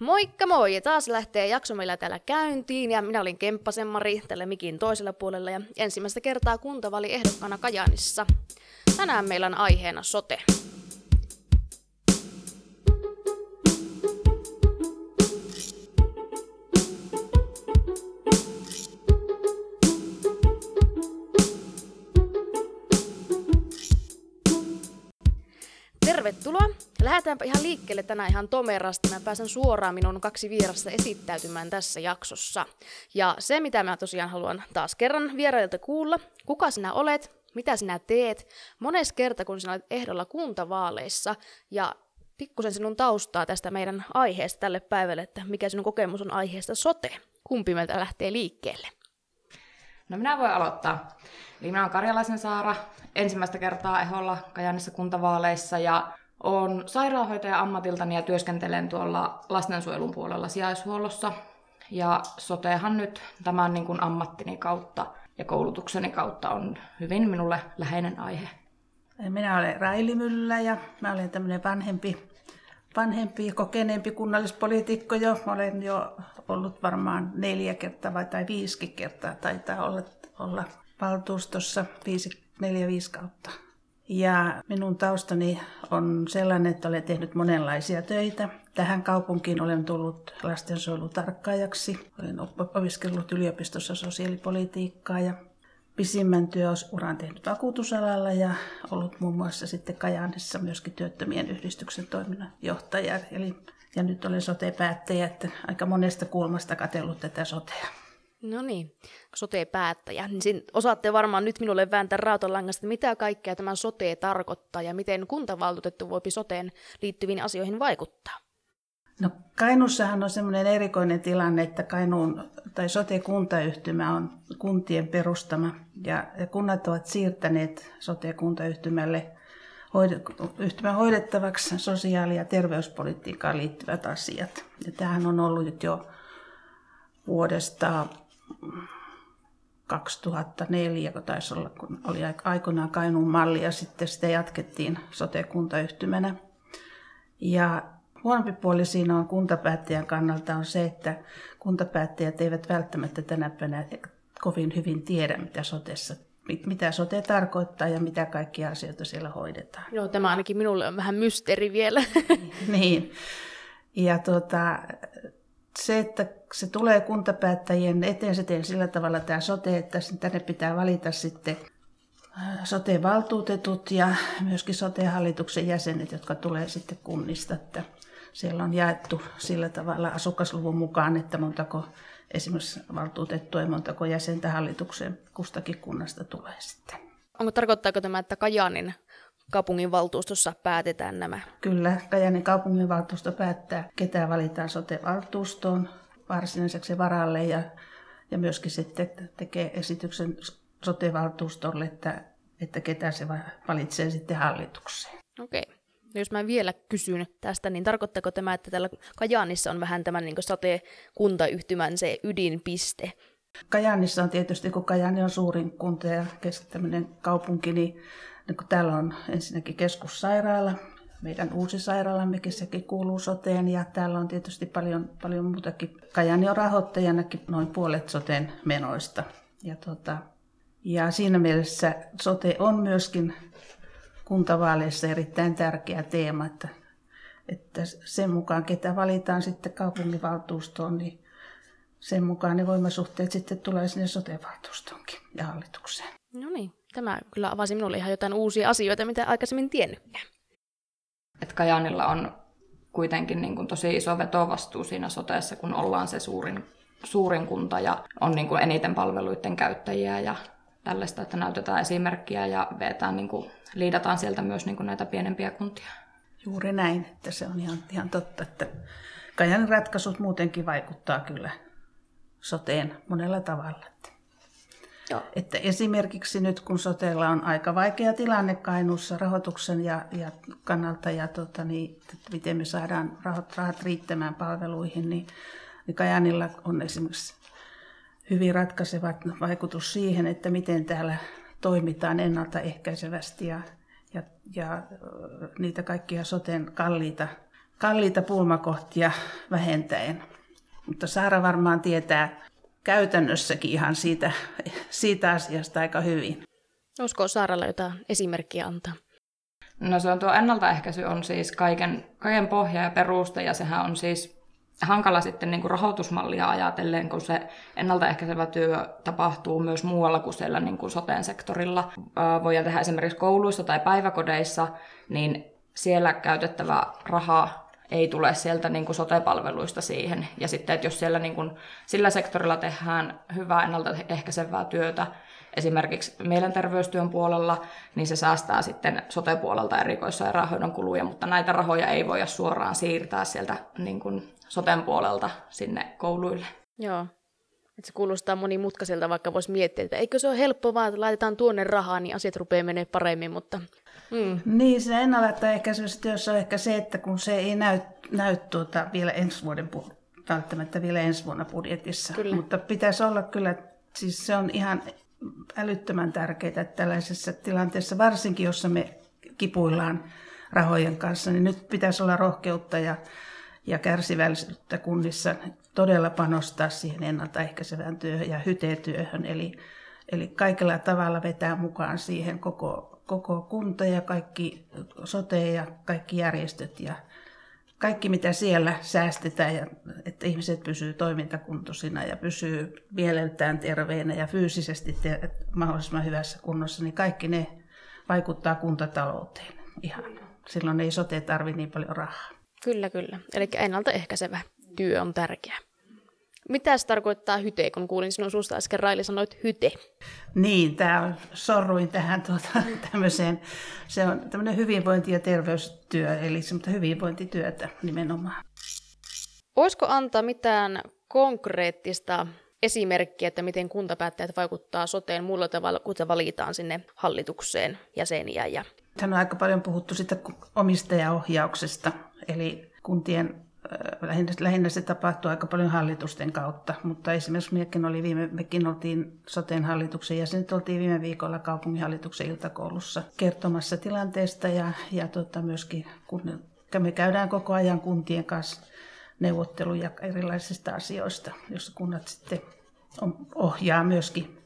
Moikka moi! Ja taas lähtee jakso meillä täällä käyntiin ja minä olin Kemppasen Mari tällä mikin toisella puolella ja ensimmäistä kertaa kuntavali ehdokkaana Kajaanissa. Tänään meillä on aiheena sote. Tervetuloa! Lähdetäänpä ihan liikkeelle tänään ihan tomerasti. Mä pääsen suoraan minun kaksi vierasta esittäytymään tässä jaksossa. Ja se, mitä mä tosiaan haluan taas kerran vierailta kuulla, kuka sinä olet, mitä sinä teet, mones kerta kun sinä olet ehdolla kuntavaaleissa ja pikkusen sinun taustaa tästä meidän aiheesta tälle päivälle, että mikä sinun kokemus on aiheesta sote. Kumpi meiltä lähtee liikkeelle? No minä voin aloittaa. Eli minä olen Karjalaisen Saara, ensimmäistä kertaa eholla Kajanissa kuntavaaleissa ja olen sairaanhoitaja ammatiltani ja työskentelen tuolla lastensuojelun puolella sijaishuollossa. Ja sotehan nyt tämän niin kuin ammattini kautta ja koulutukseni kautta on hyvin minulle läheinen aihe. Minä olen Raili Myllä ja mä olen tämmöinen vanhempi, vanhempi kokeneempi kunnallispoliitikko jo. Olen jo ollut varmaan neljä kertaa vai tai viisi kertaa taitaa olla, olla valtuustossa viisi, neljä, viisi kautta. Ja minun taustani on sellainen, että olen tehnyt monenlaisia töitä. Tähän kaupunkiin olen tullut lastensuojelutarkkaajaksi. Olen opiskellut yliopistossa sosiaalipolitiikkaa ja pisimmän työuran tehnyt vakuutusalalla ja ollut muun muassa sitten Kajaanissa myöskin työttömien yhdistyksen toiminnan johtaja. Eli, ja nyt olen sote-päättäjä, että aika monesta kulmasta katsellut tätä sotea. No niin, sote-päättäjä. Niin osaatte varmaan nyt minulle vääntää rautalangasta, mitä kaikkea tämä sote tarkoittaa ja miten kuntavaltuutettu voi soteen liittyviin asioihin vaikuttaa. No Kainussahan on semmoinen erikoinen tilanne, että Kainuun tai sote-kuntayhtymä on kuntien perustama ja kunnat ovat siirtäneet sote-kuntayhtymälle yhtymän hoidettavaksi sosiaali- ja terveyspolitiikkaan liittyvät asiat. Ja tämähän on ollut jo vuodesta 2004, kun taisi olla, kun oli aikoinaan Kainuun malli ja sitten sitä jatkettiin sote-kuntayhtymänä. Ja huonompi puoli siinä on kuntapäättäjän kannalta on se, että kuntapäättäjät eivät välttämättä tänä päivänä kovin hyvin tiedä, mitä sotessa mitä sote tarkoittaa ja mitä kaikkia asioita siellä hoidetaan. Joo, tämä ainakin minulle on vähän mysteeri vielä. niin. Ja tuota, se, että se tulee kuntapäättäjien eteen, se teen sillä tavalla tämä sote, että tänne pitää valita sitten sote-valtuutetut ja myöskin sote-hallituksen jäsenet, jotka tulee sitten kunnista. Että siellä on jaettu sillä tavalla asukasluvun mukaan, että montako esimerkiksi valtuutettua ja montako jäsentä hallitukseen kustakin kunnasta tulee sitten. Onko tarkoittaako tämä, että Kajaanin kaupunginvaltuustossa päätetään nämä? Kyllä, Kajaanin kaupunginvaltuusto päättää, ketä valitaan sote-valtuustoon varsinaiseksi varalle ja, ja myöskin sitten tekee esityksen sote-valtuustolle, että, että ketä se valitsee sitten hallitukseen. Okei. Okay. Jos mä vielä kysyn tästä, niin tarkoittaako tämä, että täällä Kajaanissa on vähän tämän niin sote-kuntayhtymän se ydinpiste? Kajaanissa on tietysti, kun Kajaani on suurin kunta ja tämmöinen kaupunki, niin niin kun täällä on ensinnäkin keskussairaala, meidän uusi sairaalammekin sekin kuuluu soteen ja täällä on tietysti paljon, paljon muutakin. Kajani on rahoittajanakin noin puolet soteen menoista. Ja, tota, ja siinä mielessä sote on myöskin kuntavaaleissa erittäin tärkeä teema, että, että sen mukaan ketä valitaan sitten kaupunginvaltuustoon, niin sen mukaan ne voimasuhteet sitten tulee sinne sote-valtuustoonkin ja hallitukseen. No niin, tämä kyllä avasi minulle ihan jotain uusia asioita, mitä aikaisemmin tiennytkään. Et Kajaanilla on kuitenkin niin kuin tosi iso vetovastuu siinä soteessa, kun ollaan se suurin, suurin kunta ja on niin kuin eniten palveluiden käyttäjiä ja tällaista, että näytetään esimerkkiä ja vetään, niin kuin, liidataan sieltä myös niin kuin näitä pienempiä kuntia. Juuri näin, että se on ihan, ihan totta, että Kajanin ratkaisut muutenkin vaikuttaa kyllä soteen monella tavalla. Joo. Että esimerkiksi nyt kun sotella on aika vaikea tilanne Kainuussa rahoituksen ja, ja kannalta ja tota, niin, että miten me saadaan rahat, rahat riittämään palveluihin, niin, niin Kajanilla on esimerkiksi hyvin ratkaiseva vaikutus siihen, että miten täällä toimitaan ennaltaehkäisevästi ja, ja, ja niitä kaikkia soten kalliita kalliita pulmakohtia vähentäen. Mutta Saara varmaan tietää käytännössäkin ihan siitä, siitä asiasta aika hyvin. Olisiko Saaralla jotain esimerkkiä antaa? No se on tuo ennaltaehkäisy on siis kaiken, kaiken pohja ja perusta ja sehän on siis hankala sitten niin kuin rahoitusmallia ajatellen, kun se ennaltaehkäisevä työ tapahtuu myös muualla kuin siellä niin kuin soteen sektorilla. Voidaan tehdä esimerkiksi kouluissa tai päiväkodeissa, niin siellä käytettävä raha ei tule sieltä niin kuin sote-palveluista siihen. Ja sitten, että jos siellä niin kuin, sillä sektorilla tehdään hyvää ennaltaehkäisevää työtä, esimerkiksi mielenterveystyön puolella, niin se säästää sitten sote-puolelta erikoissairaanhoidon kuluja, mutta näitä rahoja ei voida suoraan siirtää sieltä niin kuin soten puolelta sinne kouluille. Joo. Että se kuulostaa monimutkaiselta, vaikka voisi miettiä, että eikö se ole helppo vaan, että laitetaan tuonne rahaa, niin asiat rupeaa menee paremmin, mutta... Mm. Niin, se ennaltaehkäisyssä työssä on ehkä se, että kun se ei näy, näy tuota vielä ensi vuoden, välttämättä vielä ensi vuonna budjetissa, kyllä. mutta pitäisi olla kyllä, siis se on ihan älyttömän tärkeää, että tällaisessa tilanteessa, varsinkin jossa me kipuillaan rahojen kanssa, niin nyt pitäisi olla rohkeutta ja, ja kärsivällisyyttä kunnissa todella panostaa siihen ennaltaehkäisevään työhön ja hyteetyöhön, eli, eli kaikella tavalla vetää mukaan siihen koko, koko kunta ja kaikki sote ja kaikki järjestöt ja kaikki, mitä siellä säästetään, ja että ihmiset pysyy toimintakuntoisina ja pysyy mieleltään terveenä ja fyysisesti te- mahdollisimman hyvässä kunnossa, niin kaikki ne vaikuttaa kuntatalouteen ihan. Silloin ei sote tarvi niin paljon rahaa. Kyllä, kyllä. Eli ennaltaehkäisevä työ on tärkeä. Mitä se tarkoittaa hyte, kun kuulin sinun suusta äsken Raili sanoit hyte? Niin, tämä on, sorruin tähän tuota, tämmöiseen, se on tämmöinen hyvinvointi- ja terveystyö, eli semmoista hyvinvointityötä nimenomaan. Olisiko antaa mitään konkreettista esimerkkiä, että miten kuntapäättäjät vaikuttaa soteen muulla tavalla, kun se valitaan sinne hallitukseen jäseniä? Ja... Hän on aika paljon puhuttu sitä omistajaohjauksesta, eli kuntien lähinnä, lähinnä se tapahtui aika paljon hallitusten kautta, mutta esimerkiksi mekin, oli viime, mekin oltiin soteen hallituksen jäsenet, oltiin viime viikolla kaupunginhallituksen iltakoulussa kertomassa tilanteesta ja, ja tota myöskin kun me käydään koko ajan kuntien kanssa neuvotteluja erilaisista asioista, joissa kunnat sitten ohjaa myöskin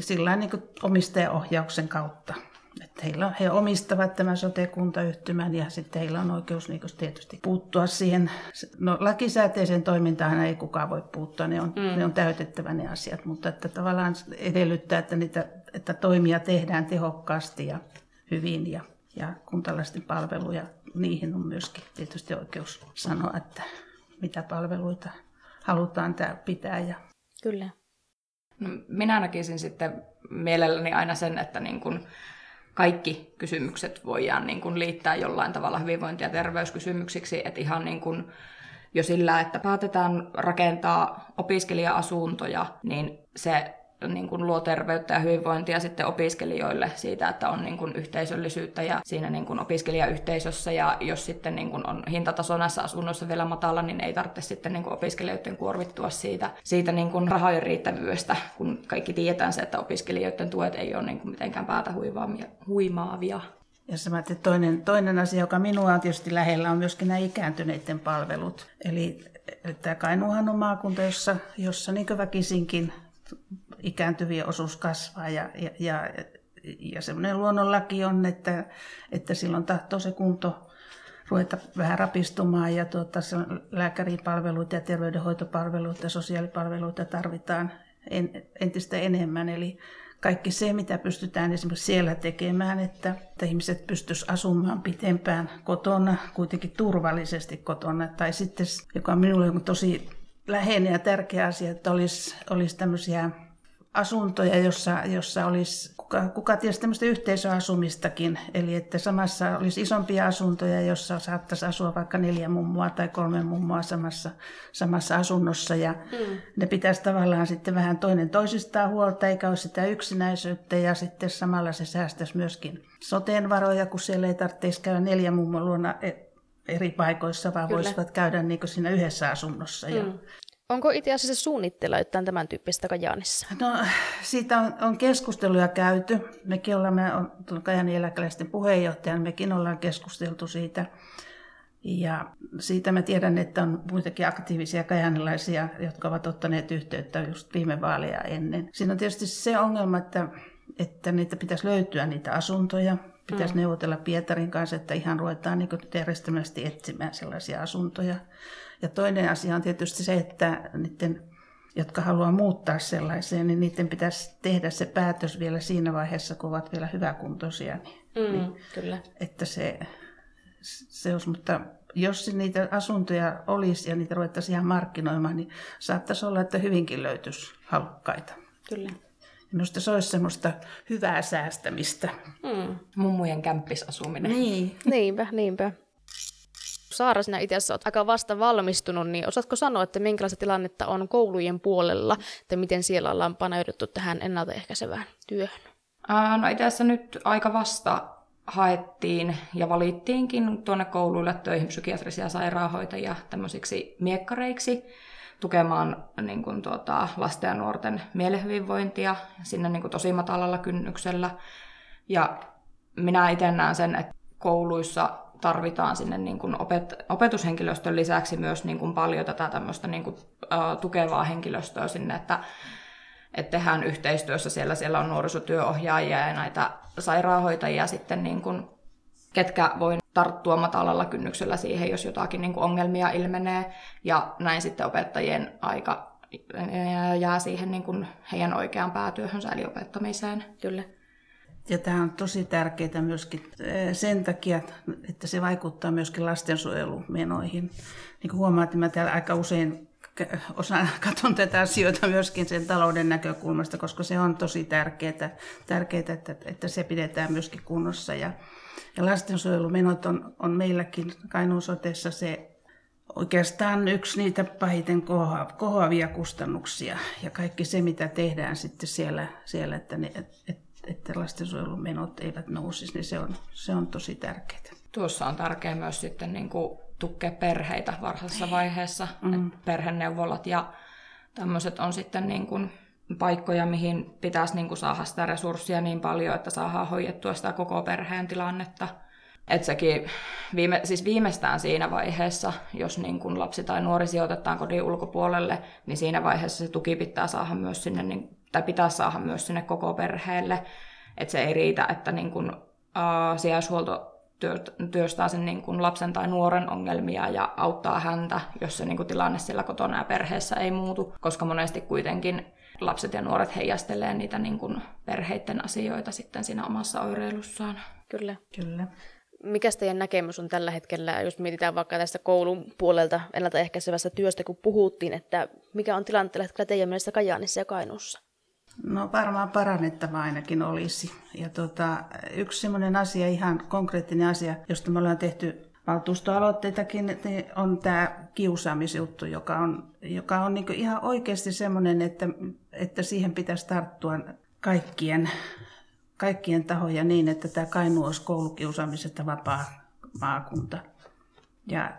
sillä niin omistajaohjauksen kautta että heillä, he omistavat tämän sote-kuntayhtymän ja sitten heillä on oikeus niin tietysti puuttua siihen. No, lakisääteiseen toimintaan ei kukaan voi puuttua, ne on, mm. ne on täytettävä ne asiat, mutta että tavallaan edellyttää, että, niitä, että toimia tehdään tehokkaasti ja hyvin ja, ja kuntalaisten palveluja, niihin on myöskin tietysti oikeus sanoa, että mitä palveluita halutaan pitää. Ja... Kyllä. No, minä näkisin sitten mielelläni aina sen, että niin kun kaikki kysymykset voidaan niin kuin liittää jollain tavalla hyvinvointi- ja terveyskysymyksiksi, että ihan niin kuin jo sillä, että päätetään rakentaa opiskelija-asuntoja, niin se niin kuin luo terveyttä ja hyvinvointia sitten opiskelijoille siitä, että on niin kuin yhteisöllisyyttä ja siinä niin kuin opiskelijayhteisössä. Ja jos sitten niin kuin on hintataso näissä asunnoissa vielä matala, niin ei tarvitse sitten niin kuin opiskelijoiden kuorvittua siitä, siitä niin kuin rahojen riittävyydestä, kun kaikki tietää se, että opiskelijoiden tuet ei ole niin kuin mitenkään päätä huimaavia. Ja sama, että toinen, toinen asia, joka minua on tietysti lähellä, on myöskin nämä ikääntyneiden palvelut. Eli tämä Kainuuhan on maakunta, jossa, jossa niin väkisinkin ikääntyvien osuus kasvaa ja, ja, ja, ja semmoinen luonnonlaki on, että, että silloin tahtoo se kunto ruveta vähän rapistumaan ja tuota, lääkäripalveluita ja terveydenhoitopalveluita ja sosiaalipalveluita tarvitaan en, entistä enemmän. Eli kaikki se, mitä pystytään esimerkiksi siellä tekemään, että, että ihmiset pystyisivät asumaan pitempään kotona, kuitenkin turvallisesti kotona. Tai sitten, joka on minulle tosi läheinen ja tärkeä asia, että olisi, olisi tämmöisiä asuntoja, jossa, jossa olisi, kuka, kuka tiesi tämmöistä yhteisöasumistakin, eli että samassa olisi isompia asuntoja, jossa saattaisi asua vaikka neljä mummoa tai kolme mummoa samassa, samassa asunnossa, ja mm. ne pitäisi tavallaan sitten vähän toinen toisistaan huolta, eikä ole sitä yksinäisyyttä, ja sitten samalla se säästäisi myöskin soteen varoja, kun siellä ei tarvitsisi käydä neljä mummon luona e, eri paikoissa, vaan Kyllä. voisivat käydä niin siinä yhdessä asunnossa. Mm. Ja Onko itse asiassa suunnitteilla jotain tämän tyyppistä Kajaanissa? No, siitä on, on keskusteluja käyty. Mekin olemme, on Kajani eläkeläisten puheenjohtajan, mekin ollaan keskusteltu siitä. Ja siitä mä tiedän, että on muitakin aktiivisia kajanilaisia, jotka ovat ottaneet yhteyttä just viime vaaleja ennen. Siinä on tietysti se ongelma, että, että niitä pitäisi löytyä niitä asuntoja. Pitäisi mm. neuvotella Pietarin kanssa, että ihan ruvetaan niin järjestelmästi etsimään sellaisia asuntoja. Ja toinen asia on tietysti se, että niiden jotka haluaa muuttaa sellaiseen, niin niiden pitäisi tehdä se päätös vielä siinä vaiheessa, kun ovat vielä hyväkuntoisia. Niin, mm, niin, kyllä. Että se, se olisi, mutta jos niitä asuntoja olisi ja niitä ruvettaisiin ihan markkinoimaan, niin saattaisi olla, että hyvinkin löytyisi halukkaita. Kyllä. Minusta se olisi semmoista hyvää säästämistä. Mm. Mummujen kämppisasuminen. Niin. Niinpä, niinpä. Saara, sinä itse olet aika vasta valmistunut, niin osaatko sanoa, että minkälaista tilannetta on koulujen puolella, että miten siellä ollaan paneuduttu tähän ennaltaehkäisevään työhön? No itse asiassa nyt aika vasta haettiin ja valittiinkin tuonne kouluille töihin psykiatrisia sairaanhoitajia tämmöisiksi miekkareiksi tukemaan niin kuin, tuota, lasten ja nuorten mielehyvinvointia sinne niin kuin, tosi matalalla kynnyksellä. Ja minä itse näen sen, että kouluissa tarvitaan sinne niin kuin opet- opetushenkilöstön lisäksi myös niin kuin paljon tätä tämmöistä niin kuin, uh, tukevaa henkilöstöä sinne, että, että tehdään yhteistyössä siellä. Siellä on nuorisotyöohjaajia ja näitä sairaanhoitajia sitten, niin kuin, ketkä voi tarttua matalalla kynnyksellä siihen, jos jotakin niin kuin ongelmia ilmenee. Ja näin sitten opettajien aika jää siihen niin kuin heidän oikeaan päätyöhönsä, eli opettamiseen. Kyllä. Ja tämä on tosi tärkeää myöskin sen takia, että se vaikuttaa myöskin lastensuojelumenoihin. Niin kuin huomaat, että mä täällä aika usein osaan katson tätä asioita myöskin sen talouden näkökulmasta, koska se on tosi tärkeää, tärkeää että, että se pidetään myöskin kunnossa. Ja, ja lastensuojelumenot on, on meilläkin Kainuun sotessa se oikeastaan yksi niitä pahiten kohoavia kustannuksia. Ja kaikki se, mitä tehdään sitten siellä, siellä että, ne, että että lastensuojelun menot eivät nousisi, niin se on, se on tosi tärkeää. Tuossa on tärkeää myös sitten niin kuin tukea perheitä varhaisessa vaiheessa. Mm. perheneuvolat ja tämmöiset on sitten niin kuin paikkoja, mihin pitäisi niin kuin saada sitä resurssia niin paljon, että saadaan hoidettua sitä koko perheen tilannetta. Et sekin viime, siis viimeistään siinä vaiheessa, jos niin kun lapsi tai nuori sijoitetaan kodin ulkopuolelle, niin siinä vaiheessa se tuki pitää saada myös sinne, niin, tai pitää saada myös sinne koko perheelle. Että se ei riitä, että niin kun, uh, sijaishuolto työstää sen niin kun lapsen tai nuoren ongelmia ja auttaa häntä, jos se niin kun tilanne siellä kotona ja perheessä ei muutu, koska monesti kuitenkin lapset ja nuoret heijastelee niitä niin kun perheiden asioita sitten siinä omassa oireilussaan. Kyllä. Kyllä. Mikä teidän näkemys on tällä hetkellä, jos mietitään vaikka tästä koulun puolelta ennaltaehkäisevästä työstä, kun puhuttiin, että mikä on tilanne tällä hetkellä teidän mielestä Kajaanissa ja Kainuussa? No varmaan parannettava ainakin olisi. Ja tota, yksi sellainen asia, ihan konkreettinen asia, josta me ollaan tehty valtuustoaloitteitakin, niin on tämä kiusaamisjuttu, joka on, joka on niin ihan oikeasti sellainen, että, että siihen pitäisi tarttua kaikkien kaikkien tahoja niin, että tämä Kainu olisi koulukiusaamisesta vapaa maakunta. Ja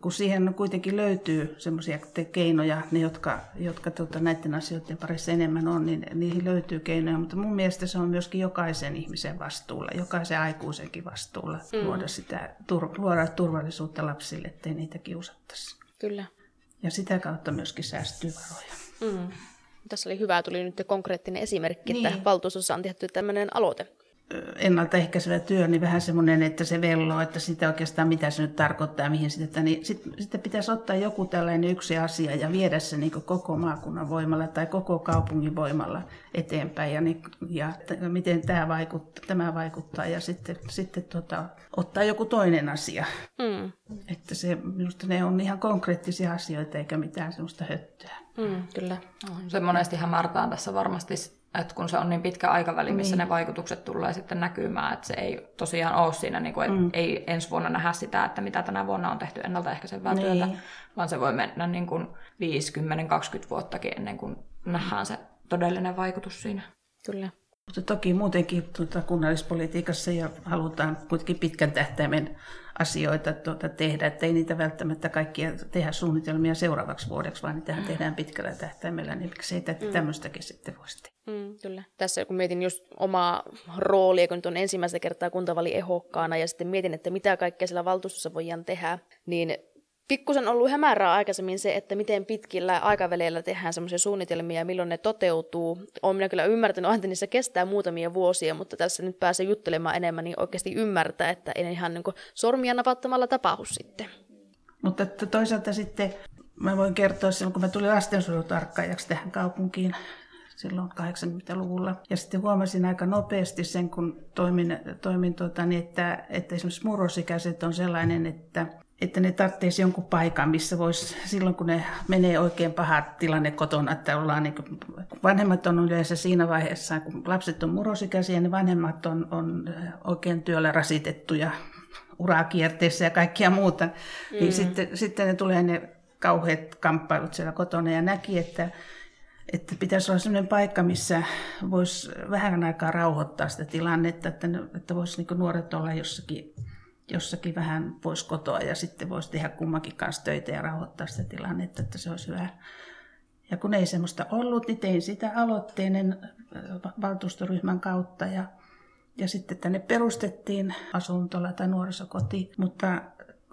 kun siihen kuitenkin löytyy semmoisia keinoja, ne jotka, jotka tuota, näiden asioiden parissa enemmän on, niin niihin löytyy keinoja, mutta mun mielestä se on myöskin jokaisen ihmisen vastuulla, jokaisen aikuisenkin vastuulla mm. luoda, sitä, tur, luoda turvallisuutta lapsille, ettei niitä kiusattaisi. Kyllä. Ja sitä kautta myöskin säästyy varoja. Mm. Tässä oli hyvä, tuli nyt konkreettinen esimerkki, niin. että valtuustossa on tehty tämmöinen aloite. Ennaltaehkäisevä työ, niin vähän semmoinen, että se velloo, että sitä oikeastaan mitä se nyt tarkoittaa, mihin sitä, niin sitten sit pitäisi ottaa joku tällainen yksi asia ja viedä se niin koko maakunnan voimalla tai koko kaupungin voimalla eteenpäin ja, niin, ja t- miten tämä vaikuttaa, tämä vaikuttaa ja sitten, sitten tota, ottaa joku toinen asia. Mm. Että se, minusta ne on ihan konkreettisia asioita eikä mitään semmoista höttöä. Mm, kyllä. No, se monesti hämärtää tässä varmasti, että kun se on niin pitkä aikaväli, missä niin. ne vaikutukset tulee sitten näkymään, että se ei tosiaan ole siinä, niin kuin, mm. ei ensi vuonna nähdä sitä, että mitä tänä vuonna on tehty ennaltaehkäisevää niin. työtä, vaan se voi mennä niin kuin 50-20 vuottakin ennen kuin nähdään se todellinen vaikutus siinä. Kyllä. Mutta toki muutenkin tuota, kunnallispolitiikassa ja halutaan kuitenkin pitkän tähtäimen asioita tuota, tehdä, että ei niitä välttämättä kaikkia tehdä suunnitelmia seuraavaksi vuodeksi, vaan niitähän tehdään pitkällä tähtäimellä, niin miksi ei mm. tämmöistäkin sitten voisi tehdä. Mm, kyllä. Tässä kun mietin just omaa roolia, kun nyt on ensimmäistä kertaa kuntavali ehokkaana ja sitten mietin, että mitä kaikkea sillä valtuustossa voidaan tehdä, niin pikkusen ollut hämärää aikaisemmin se, että miten pitkillä aikaveleillä tehdään semmoisia suunnitelmia ja milloin ne toteutuu. Olen minä kyllä ymmärtänyt, että niissä kestää muutamia vuosia, mutta tässä nyt pääsee juttelemaan enemmän, niin oikeasti ymmärtää, että ei ihan niin sormia napattamalla tapahdu sitten. Mutta toisaalta sitten mä voin kertoa silloin, kun mä tulin lastensuojelutarkkaajaksi tähän kaupunkiin silloin 80-luvulla. Ja sitten huomasin aika nopeasti sen, kun toimin, toimin tuota, niin että, että esimerkiksi murrosikäiset on sellainen, että että ne tarvitsisi jonkun paikan, missä voisi silloin, kun ne menee oikein paha tilanne kotona, että ollaan niin kuin, vanhemmat on yleensä siinä vaiheessa, kun lapset on murrosikäisiä, niin vanhemmat on, on oikein työllä rasitettuja urakierteessä ja kaikkia muuta. Niin mm. Niin sitten, sitten ne tulee ne kauheat kamppailut siellä kotona ja näki, että, että pitäisi olla sellainen paikka, missä voisi vähän aikaa rauhoittaa sitä tilannetta, että, että voisi niin nuoret olla jossakin jossakin vähän pois kotoa ja sitten voisi tehdä kummankin kanssa töitä ja rauhoittaa sitä tilannetta, että se olisi hyvä. Ja kun ei semmoista ollut, niin tein sitä aloitteinen valtuustoryhmän kautta ja, ja sitten tänne perustettiin asuntola tai nuorisokoti, mutta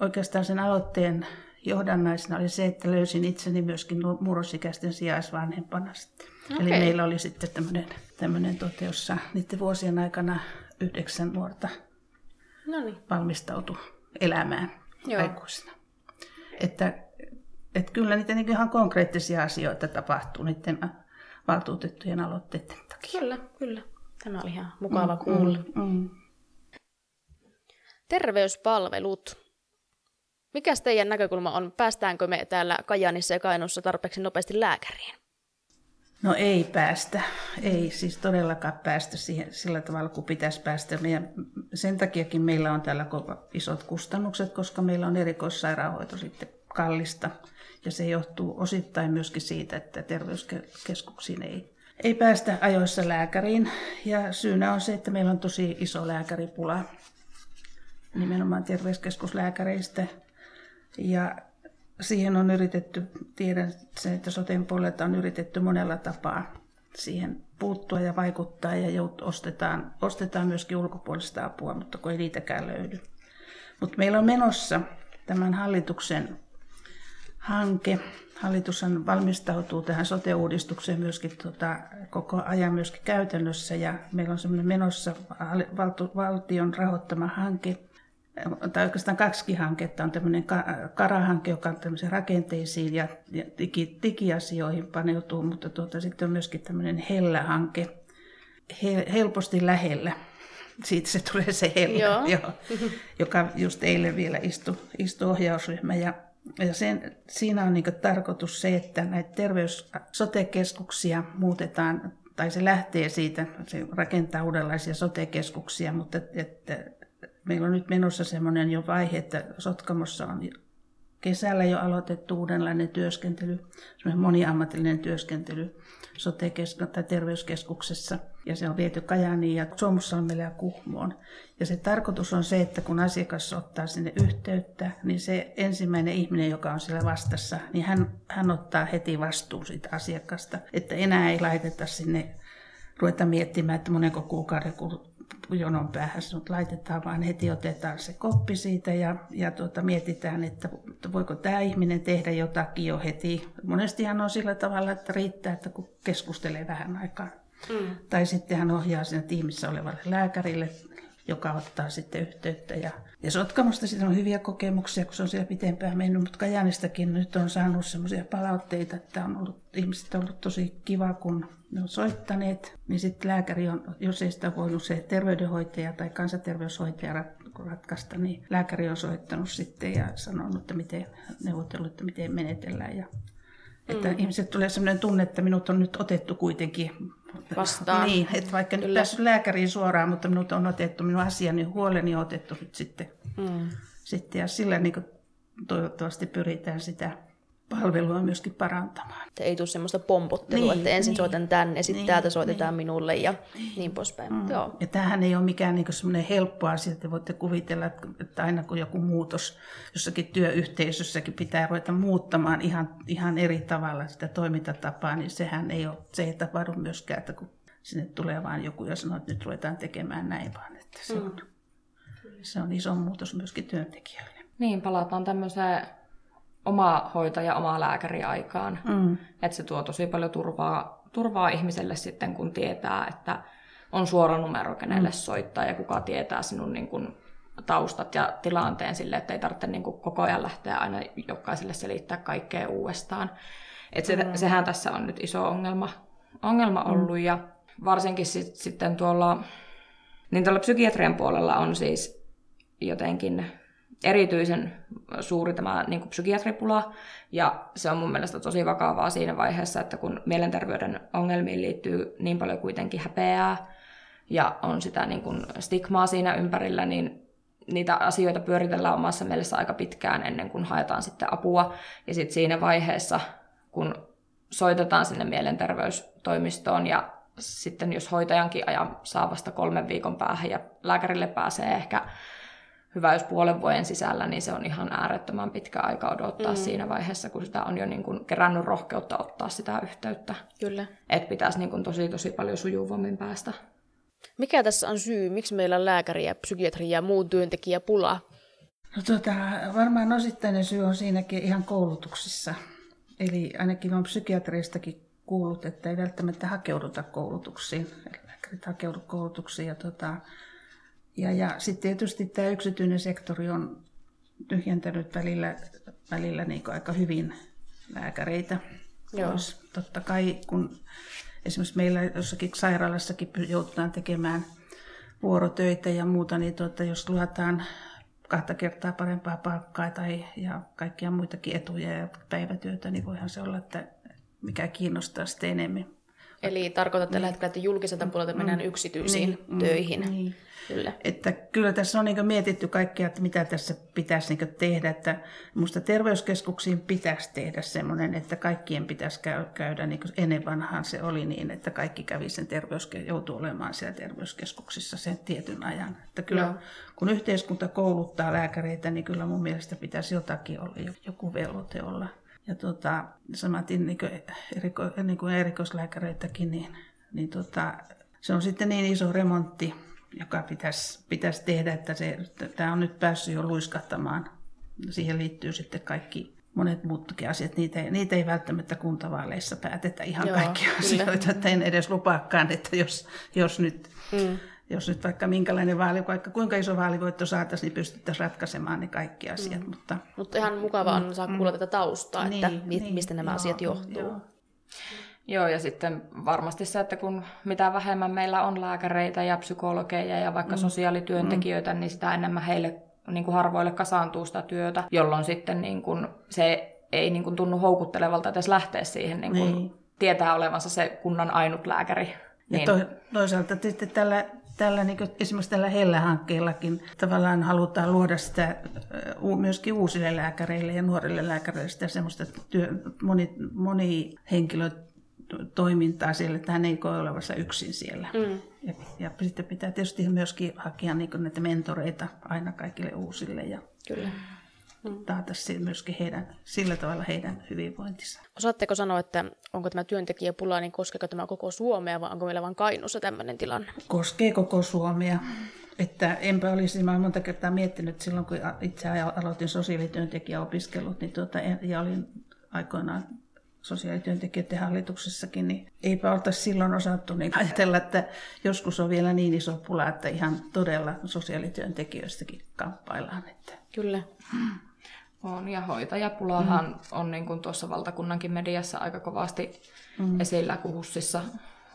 oikeastaan sen aloitteen johdannaisena oli se, että löysin itseni myöskin murrosikäisten sijaisvanhempana. Sitten. Okay. Eli meillä oli sitten tämmöinen, tämmöinen tuote, jossa niiden vuosien aikana yhdeksän nuorta Noniin. valmistautu elämään Joo. aikuisena. Että, että kyllä niitä niin ihan konkreettisia asioita tapahtuu niiden valtuutettujen aloitteiden takia. Kyllä, kyllä. Tämä oli ihan mukava mm, kuulla. Mm, mm. Terveyspalvelut. Mikäs teidän näkökulma on? Päästäänkö me täällä Kajanissa ja Kainuussa tarpeeksi nopeasti lääkäriin? No ei päästä, ei siis todellakaan päästä siihen sillä tavalla kuin pitäisi päästä. Meidän, sen takiakin meillä on täällä isot kustannukset, koska meillä on erikoissairaanhoito sitten kallista. Ja se johtuu osittain myöskin siitä, että terveyskeskuksiin ei, ei päästä ajoissa lääkäriin. Ja syynä on se, että meillä on tosi iso lääkäripula nimenomaan terveyskeskuslääkäreistä. Ja siihen on yritetty, tiedän sen, että soten puolelta on yritetty monella tapaa siihen puuttua ja vaikuttaa ja jout, ostetaan, ostetaan myöskin ulkopuolista apua, mutta kun ei niitäkään löydy. Mutta meillä on menossa tämän hallituksen hanke. Hallitushan valmistautuu tähän sote-uudistukseen myöskin tota, koko ajan myöskin käytännössä ja meillä on semmoinen menossa valtion rahoittama hanke, tai oikeastaan kaksi hanketta. On tämmöinen karahanke, joka on tämmöisiin rakenteisiin ja digi, digiasioihin paneutuu, mutta tuota, sitten on myöskin tämmöinen Hellä-hanke, he, helposti lähellä. Siitä se tulee se Hellä, Joo. Jo, joka just eilen vielä istui, istui ohjausryhmä. Ja, ja sen, siinä on niin tarkoitus se, että näitä terveys sotekeskuksia muutetaan tai se lähtee siitä, se rakentaa uudenlaisia sotekeskuksia, mutta että meillä on nyt menossa semmoinen jo vaihe, että Sotkamossa on kesällä jo aloitettu uudenlainen työskentely, semmoinen moniammatillinen työskentely sote tai terveyskeskuksessa. Ja se on viety Kajaniin ja Suomussalmelle ja Kuhmoon. Ja se tarkoitus on se, että kun asiakas ottaa sinne yhteyttä, niin se ensimmäinen ihminen, joka on siellä vastassa, niin hän, hän ottaa heti vastuun siitä asiakasta. Että enää ei laiteta sinne ruveta miettimään, että monenko kuukauden jonon päähän sinut laitetaan, vaan heti otetaan se koppi siitä ja, ja tuota, mietitään, että voiko tämä ihminen tehdä jotakin jo heti. Monestihan on sillä tavalla, että riittää, että kun keskustelee vähän aikaa. Mm. Tai sitten hän ohjaa siinä tiimissä olevalle lääkärille, joka ottaa sitten yhteyttä. Ja, ja Sotkamosta sitten on hyviä kokemuksia, kun se on siellä pitempään mennyt, mutta Kajanistakin nyt on saanut sellaisia palautteita, että on ollut, ihmiset on ollut tosi kiva, kun ne on soittaneet, niin sitten lääkäri on, jos ei sitä voinut se terveydenhoitaja tai kansanterveyshoitaja ratkaista, niin lääkäri on soittanut sitten ja sanonut, että miten neuvotellut, että miten menetellään. Ja, että mm. ihmiset tulee sellainen tunne, että minut on nyt otettu kuitenkin vastaan. Niin, että vaikka Kyllä. nyt päässyt lääkäriin suoraan, mutta minut on otettu, minun asiani huoleni on otettu nyt sitten. Mm. sitten ja sillä niin toivottavasti pyritään sitä palvelua myöskin parantamaan. Että ei tule semmoista pompottelua, Niin, että ensin niin. soitan tänne, ja sitten Niin, täältä soitetaan minulle ja niin poispäin. Mm. Joo. Ja tämähän ei ole mikään niin semmoinen helppo asia, että voitte kuvitella, että- aina kun joku muutos jossakin työyhteisössäkin pitää ruveta muuttamaan ihan, ihan eri tavalla sitä toimintatapaa, niin sehän ei ole, se ei tapahdu myöskään, että kun sinne tulee vaan joku ja sanoo, että nyt ruvetaan tekemään näin, vaan että se on, se on iso muutos myöskin työntekijöille. Niin, palataan tämmöiseen oma hoitaja, oma lääkäri aikaan. Mm. Että se tuo tosi paljon turvaa, turvaa ihmiselle sitten, kun tietää, että on suora numero, kenelle mm. soittaa ja kuka tietää sinun niin kuin, taustat ja tilanteen sille, että ei tarvitse niin kuin, koko ajan lähteä aina jokaiselle selittää kaikkea uudestaan. Et se, mm. Sehän tässä on nyt iso ongelma, ongelma ollut ja varsinkin sit, sitten tuolla, niin tuolla psykiatrian puolella on siis jotenkin erityisen suuri tämä niin kuin psykiatripula, ja se on mun mielestä tosi vakavaa siinä vaiheessa, että kun mielenterveyden ongelmiin liittyy niin paljon kuitenkin häpeää, ja on sitä niin kuin stigmaa siinä ympärillä, niin niitä asioita pyöritellään omassa mielessä aika pitkään ennen kuin haetaan sitten apua. Ja sitten siinä vaiheessa, kun soitetaan sinne mielenterveystoimistoon ja sitten jos hoitajankin ajan saa vasta kolmen viikon päähän ja lääkärille pääsee ehkä hyvä jos puolen vuoden sisällä, niin se on ihan äärettömän pitkä aika odottaa mm. siinä vaiheessa, kun sitä on jo niin kuin kerännyt rohkeutta ottaa sitä yhteyttä. Kyllä. Että pitäisi niin kuin tosi tosi paljon sujuvammin päästä. Mikä tässä on syy, miksi meillä on lääkäri ja psykiatri ja muu työntekijä pula? No tota, varmaan osittainen syy on siinäkin ihan koulutuksissa. Eli ainakin on psykiatristakin kuullut, että ei välttämättä hakeuduta koulutuksiin. Lääkärit hakeudu koulutuksiin. Ja, tota, ja, ja sitten tietysti tämä yksityinen sektori on tyhjentänyt välillä, välillä niin aika hyvin lääkäreitä Joo. Totta kai, kun esimerkiksi meillä jossakin sairaalassakin joudutaan tekemään vuorotöitä ja muuta, niin tuota, jos luotaan kahta kertaa parempaa palkkaa tai, ja kaikkia muitakin etuja ja päivätyötä, niin voihan se olla, että mikä kiinnostaa sitten enemmän. Eli tarkoitat tällä hetkellä, että julkiselta puolelta mennään yksityisiin Niin, töihin. Niin. Kyllä. Että kyllä tässä on niin mietitty kaikkea, että mitä tässä pitäisi niin tehdä. Että minusta terveyskeskuksiin pitäisi tehdä semmoinen, että kaikkien pitäisi käy- käydä, niin ennen vanhaan se oli niin, että kaikki kävi sen terveyske- joutuu olemaan siellä terveyskeskuksissa sen tietyn ajan. Että kyllä Joo. kun yhteiskunta kouluttaa lääkäreitä, niin kyllä mun mielestä pitäisi jotakin olla, joku velvoite olla. Ja tota, samatin niin kuin eriko, niin kuin erikoislääkäreitäkin, niin, niin tota, se on sitten niin iso remontti, joka pitäisi, pitäisi tehdä, että se, tämä on nyt päässyt jo luiskahtamaan. Siihen liittyy sitten kaikki monet muutkin asiat. Niitä ei, niitä ei välttämättä kuntavaaleissa päätetä ihan Joo, Joo, kaikkia kyllä. asioita, että en edes lupaakaan, että jos, jos nyt Mm. Jos nyt vaikka minkälainen vaali, vaikka kuinka iso vaalivoitto saataisiin, niin pystyttäisiin ratkaisemaan ne kaikki asiat. Mm. Mutta Mutta ihan mukava on saa kuulla tätä taustaa, että Niin, mi- niin, mistä nämä joo, asiat johtuu. joo. Joo, ja sitten varmasti se, että kun mitä vähemmän meillä on lääkäreitä ja psykologeja ja vaikka mm. sosiaalityöntekijöitä, mm. niin sitä enemmän heille niin kuin harvoille kasaantuu sitä työtä, jolloin sitten niin kuin se ei niin kuin tunnu houkuttelevalta edes lähteä siihen, niin kuin Niin. tietää olevansa se kunnan ainut lääkäri. Ja Niin, to, toisaalta sitten tällä, tällä niin esimerkiksi tällä Hellä-hankkeellakin tavallaan halutaan luoda sitä myöskin uusille lääkäreille ja nuorille lääkäreille sitä semmoista työ, moni, moni henkilötoimintaa siellä, että hän ei koe olevansa yksin siellä. Mm. Ja, ja sitten pitää tietysti myöskin hakea niin näitä mentoreita aina kaikille uusille ja Kyllä. Taata si- myöskin heidän, sillä tavalla heidän hyvinvointinsa. Osaatteko sanoa, että onko tämä työntekijäpula, niin koskeeko tämä koko Suomea vai onko meillä vain Kainuussa tämmöinen tilanne? Koskee koko Suomea. Että enpä olisi, mä olen monta kertaa miettinyt silloin, kun itse aloitin sosiaalityöntekijäopiskelut niin tuota, ja olin aikoinaan sosiaalityöntekijöiden hallituksessakin, niin eipä oltaisi silloin osattu niin ajatella, että joskus on vielä niin iso pula, että ihan todella sosiaalityöntekijöistäkin kamppaillaan. Että Kyllä. On, ja hoitajapulahan mm. on niin kuin tuossa valtakunnankin mediassa aika kovasti mm. esillä, kun HUSissa,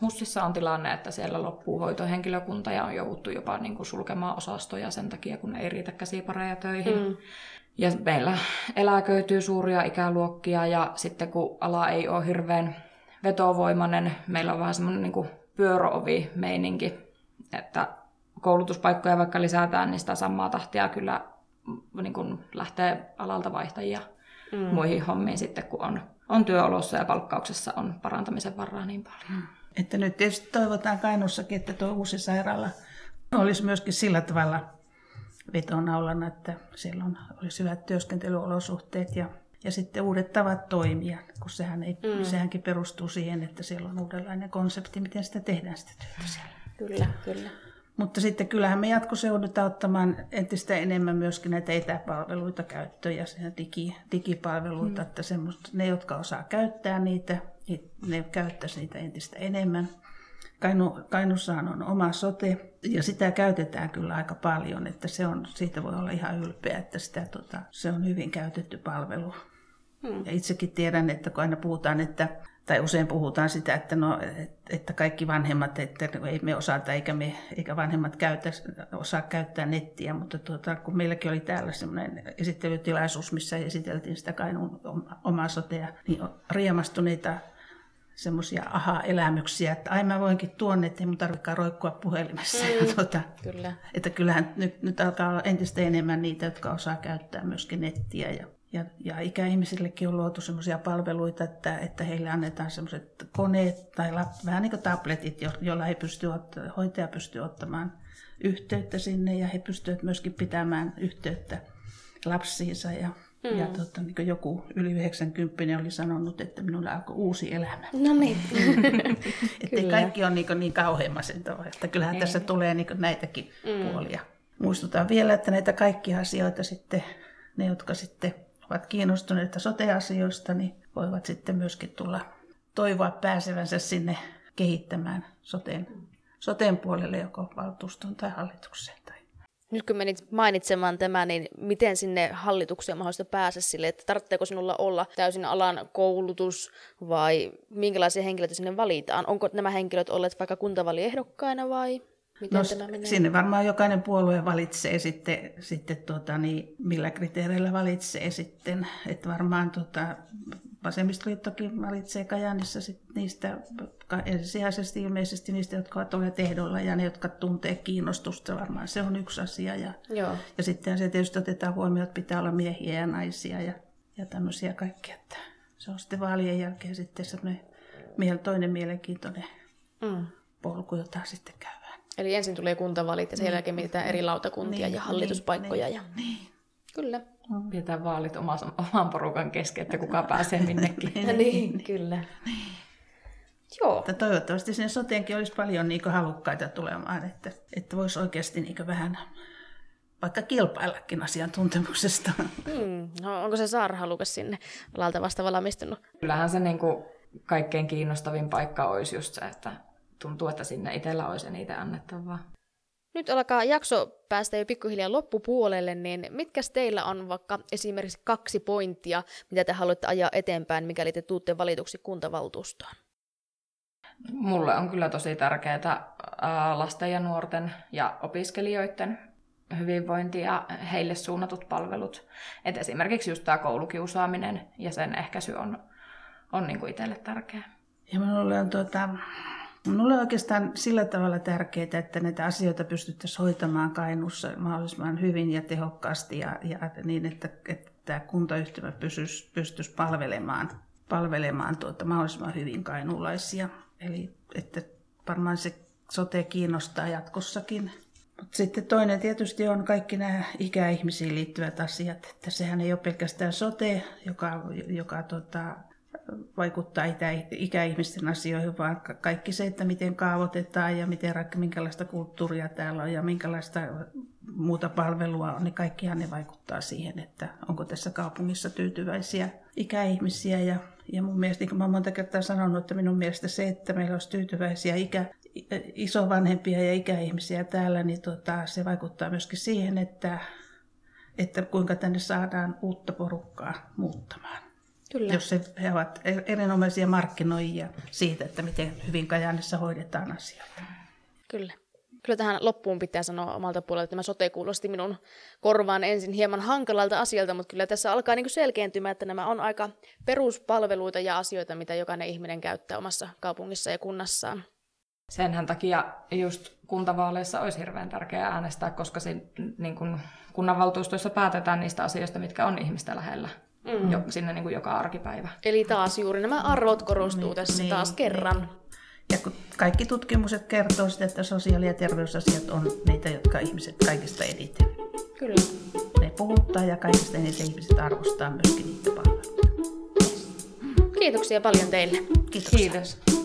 HUSissa on tilanne, että siellä loppuu hoitohenkilökunta ja on jouduttu jopa niin kuin sulkemaan osastoja sen takia, kun ei riitä käsipareja töihin. Mm. Ja meillä eläköityy suuria ikäluokkia ja sitten kun ala ei ole hirveän vetovoimainen, meillä on vähän semmoinen niin kuin pyöröovi-meininki, että koulutuspaikkoja vaikka lisätään, niin sitä samaa tahtia kyllä niin kuin lähtee alalta vaihtajia mm. muihin hommiin sitten, kun on, on työolossa ja palkkauksessa on parantamisen varaa niin paljon. Että nyt tietysti toivotaan Kainuussakin, että tuo uusi sairaala olisi myöskin sillä tavalla vetonaulana, että siellä on, olisi hyvät työskentelyolosuhteet ja, ja sitten uudet tavat toimia, kun sehän ei, mm. sehänkin perustuu siihen, että siellä on uudenlainen konsepti, miten sitä tehdään sitä työtä siellä. Kyllä, kyllä. Mutta sitten kyllähän me jatkossa joudutaan ottamaan entistä enemmän myöskin näitä etäpalveluita käyttöön ja digi, digipalveluita, mm. että semmoista, ne, jotka osaa käyttää niitä, niin ne käyttäisi niitä entistä enemmän. Kainu, Kainussahan on oma sote ja sitä käytetään kyllä aika paljon, että se on, siitä voi olla ihan ylpeä, että sitä, tota, se on hyvin käytetty palvelu. Hmm. Ja itsekin tiedän, että kun aina puhutaan, että tai usein puhutaan sitä, että, no, että kaikki vanhemmat, että ei me osata eikä, me, eikä vanhemmat käytä, osaa käyttää nettiä, mutta tuota, kun meilläkin oli täällä semmoinen esittelytilaisuus, missä esiteltiin sitä Kainuun omaa sotea, niin riemastuneita semmoisia aha-elämyksiä, että ai mä voinkin tuonne, että ei mun tarvitsekaan roikkua puhelimessa. Mm, tuota, kyllä. Että kyllähän nyt, nyt alkaa olla entistä enemmän niitä, jotka osaa käyttää myöskin nettiä ja ja, ja ikäihmisillekin on luotu sellaisia palveluita, että, että heille annetaan sellaiset koneet tai lap, vähän niin kuin tabletit, joilla he pysty, hoitaja pystyy ottamaan yhteyttä sinne ja he pystyvät myöskin pitämään yhteyttä lapsiinsa. Ja, mm. ja tota, niin joku yli 90 oli sanonut, että minulla alkoi uusi elämä. No niin. että kaikki on niin, niin kauhean masentavaa, että kyllähän Ei. tässä tulee niin näitäkin mm. puolia. Muistutan vielä, että näitä kaikkia asioita sitten, ne jotka sitten ovat kiinnostuneita soteasioista, niin voivat sitten myöskin tulla toivoa pääsevänsä sinne kehittämään soteen, soteen puolelle joko valtuuston tai hallitukseen. Tai. Nyt kun menit mainitsemaan tämän, niin miten sinne hallitukseen mahdollista päästä sille, että tarvitseeko sinulla olla täysin alan koulutus vai minkälaisia henkilöitä sinne valitaan? Onko nämä henkilöt olleet vaikka kuntavaliehdokkaina vai? Miten no, tämä menee? Sinne varmaan jokainen puolue valitsee sitten, sitten tuota, niin, millä kriteereillä valitsee sitten. Että varmaan tuota, vasemmistoliittokin valitsee Kajaanissa sit niistä ensisijaisesti ilmeisesti niistä, jotka ovat olleet ehdolla ja ne, jotka tuntee kiinnostusta, varmaan se on yksi asia. Ja, Joo. ja sitten se tietysti otetaan huomioon, että pitää olla miehiä ja naisia ja, ja tämmöisiä kaikkea. Että se on sitten vaalien jälkeen sitten semmoinen toinen mielenkiintoinen mm. polku, jota sitten käy. Eli ensin tulee kuntavalit ja sen niin. jälkeen mietitään eri lautakuntia niin, ja hallituspaikkoja. Niin, ja... niin. Kyllä. Pidetään vaalit oman porukan kesken, että kuka pääsee minnekin. niin, niin, kyllä. Niin. Joo. Että toivottavasti sinne soteenkin olisi paljon niin halukkaita tulemaan, että, että voisi oikeasti niin vähän vaikka kilpaillakin asiantuntemuksesta. Hmm. No, onko se Saara halukas sinne alalta vasta valmistunut? Kyllähän se niin kuin kaikkein kiinnostavin paikka olisi just se, että tuntuu, että sinne itsellä olisi eniten annettavaa. Nyt alkaa jakso päästä jo pikkuhiljaa loppupuolelle, niin mitkä teillä on vaikka esimerkiksi kaksi pointtia, mitä te haluatte ajaa eteenpäin, mikäli te tuutte valituksi kuntavaltuustoon? Mulle on kyllä tosi tärkeää lasten ja nuorten ja opiskelijoiden hyvinvointi ja heille suunnatut palvelut. Et esimerkiksi just tämä koulukiusaaminen ja sen ehkäisy on, on niin kuin itselle tärkeää. Ja minulle on tuota, Minulle on oikeastaan sillä tavalla tärkeää, että näitä asioita pystyttäisiin hoitamaan Kainuussa mahdollisimman hyvin ja tehokkaasti ja, ja niin, että, että tämä kuntayhtymä pysyisi, pystyisi palvelemaan, palvelemaan tuota mahdollisimman hyvin kainuulaisia. Eli että varmaan se sote kiinnostaa jatkossakin. Mutta sitten toinen tietysti on kaikki nämä ikäihmisiin liittyvät asiat. Että sehän ei ole pelkästään sote, joka, joka tota, vaikuttaa ikäihmisten asioihin, vaan kaikki se, että miten kaavoitetaan ja miten, minkälaista kulttuuria täällä on ja minkälaista muuta palvelua on, niin kaikkihan ne vaikuttaa siihen, että onko tässä kaupungissa tyytyväisiä ikäihmisiä. Ja, ja mun mielestä, niin kuin mä olen monta kertaa sanonut, että minun mielestä se, että meillä olisi tyytyväisiä ikä, isovanhempia ja ikäihmisiä täällä, niin tota, se vaikuttaa myöskin siihen, että, että kuinka tänne saadaan uutta porukkaa muuttamaan. Kyllä. Jos he ovat erinomaisia markkinoijia siitä, että miten hyvin Kajaanissa hoidetaan asioita. Kyllä. Kyllä tähän loppuun pitää sanoa omalta puolelta, että tämä sote kuulosti minun korvaan ensin hieman hankalalta asialta, mutta kyllä tässä alkaa niin selkeäntymään, että nämä on aika peruspalveluita ja asioita, mitä jokainen ihminen käyttää omassa kaupungissa ja kunnassaan. Senhän takia just kuntavaaleissa olisi hirveän tärkeää äänestää, koska se, niin kun kunnanvaltuustoissa päätetään niistä asioista, mitkä on ihmistä lähellä. Mm. jo, sinne niin kuin joka arkipäivä. Eli taas juuri nämä arvot korostuu niin, tässä niin, taas kerran. Niin. Ja kun kaikki tutkimukset kertoo sitä, että sosiaali- ja terveysasiat on niitä, jotka ihmiset kaikista eniten. Kyllä. Ne puhuttaa ja kaikista eniten ihmiset arvostaa myöskin niitä palveluita. Kiitoksia paljon teille. Kiitos. Kiitos.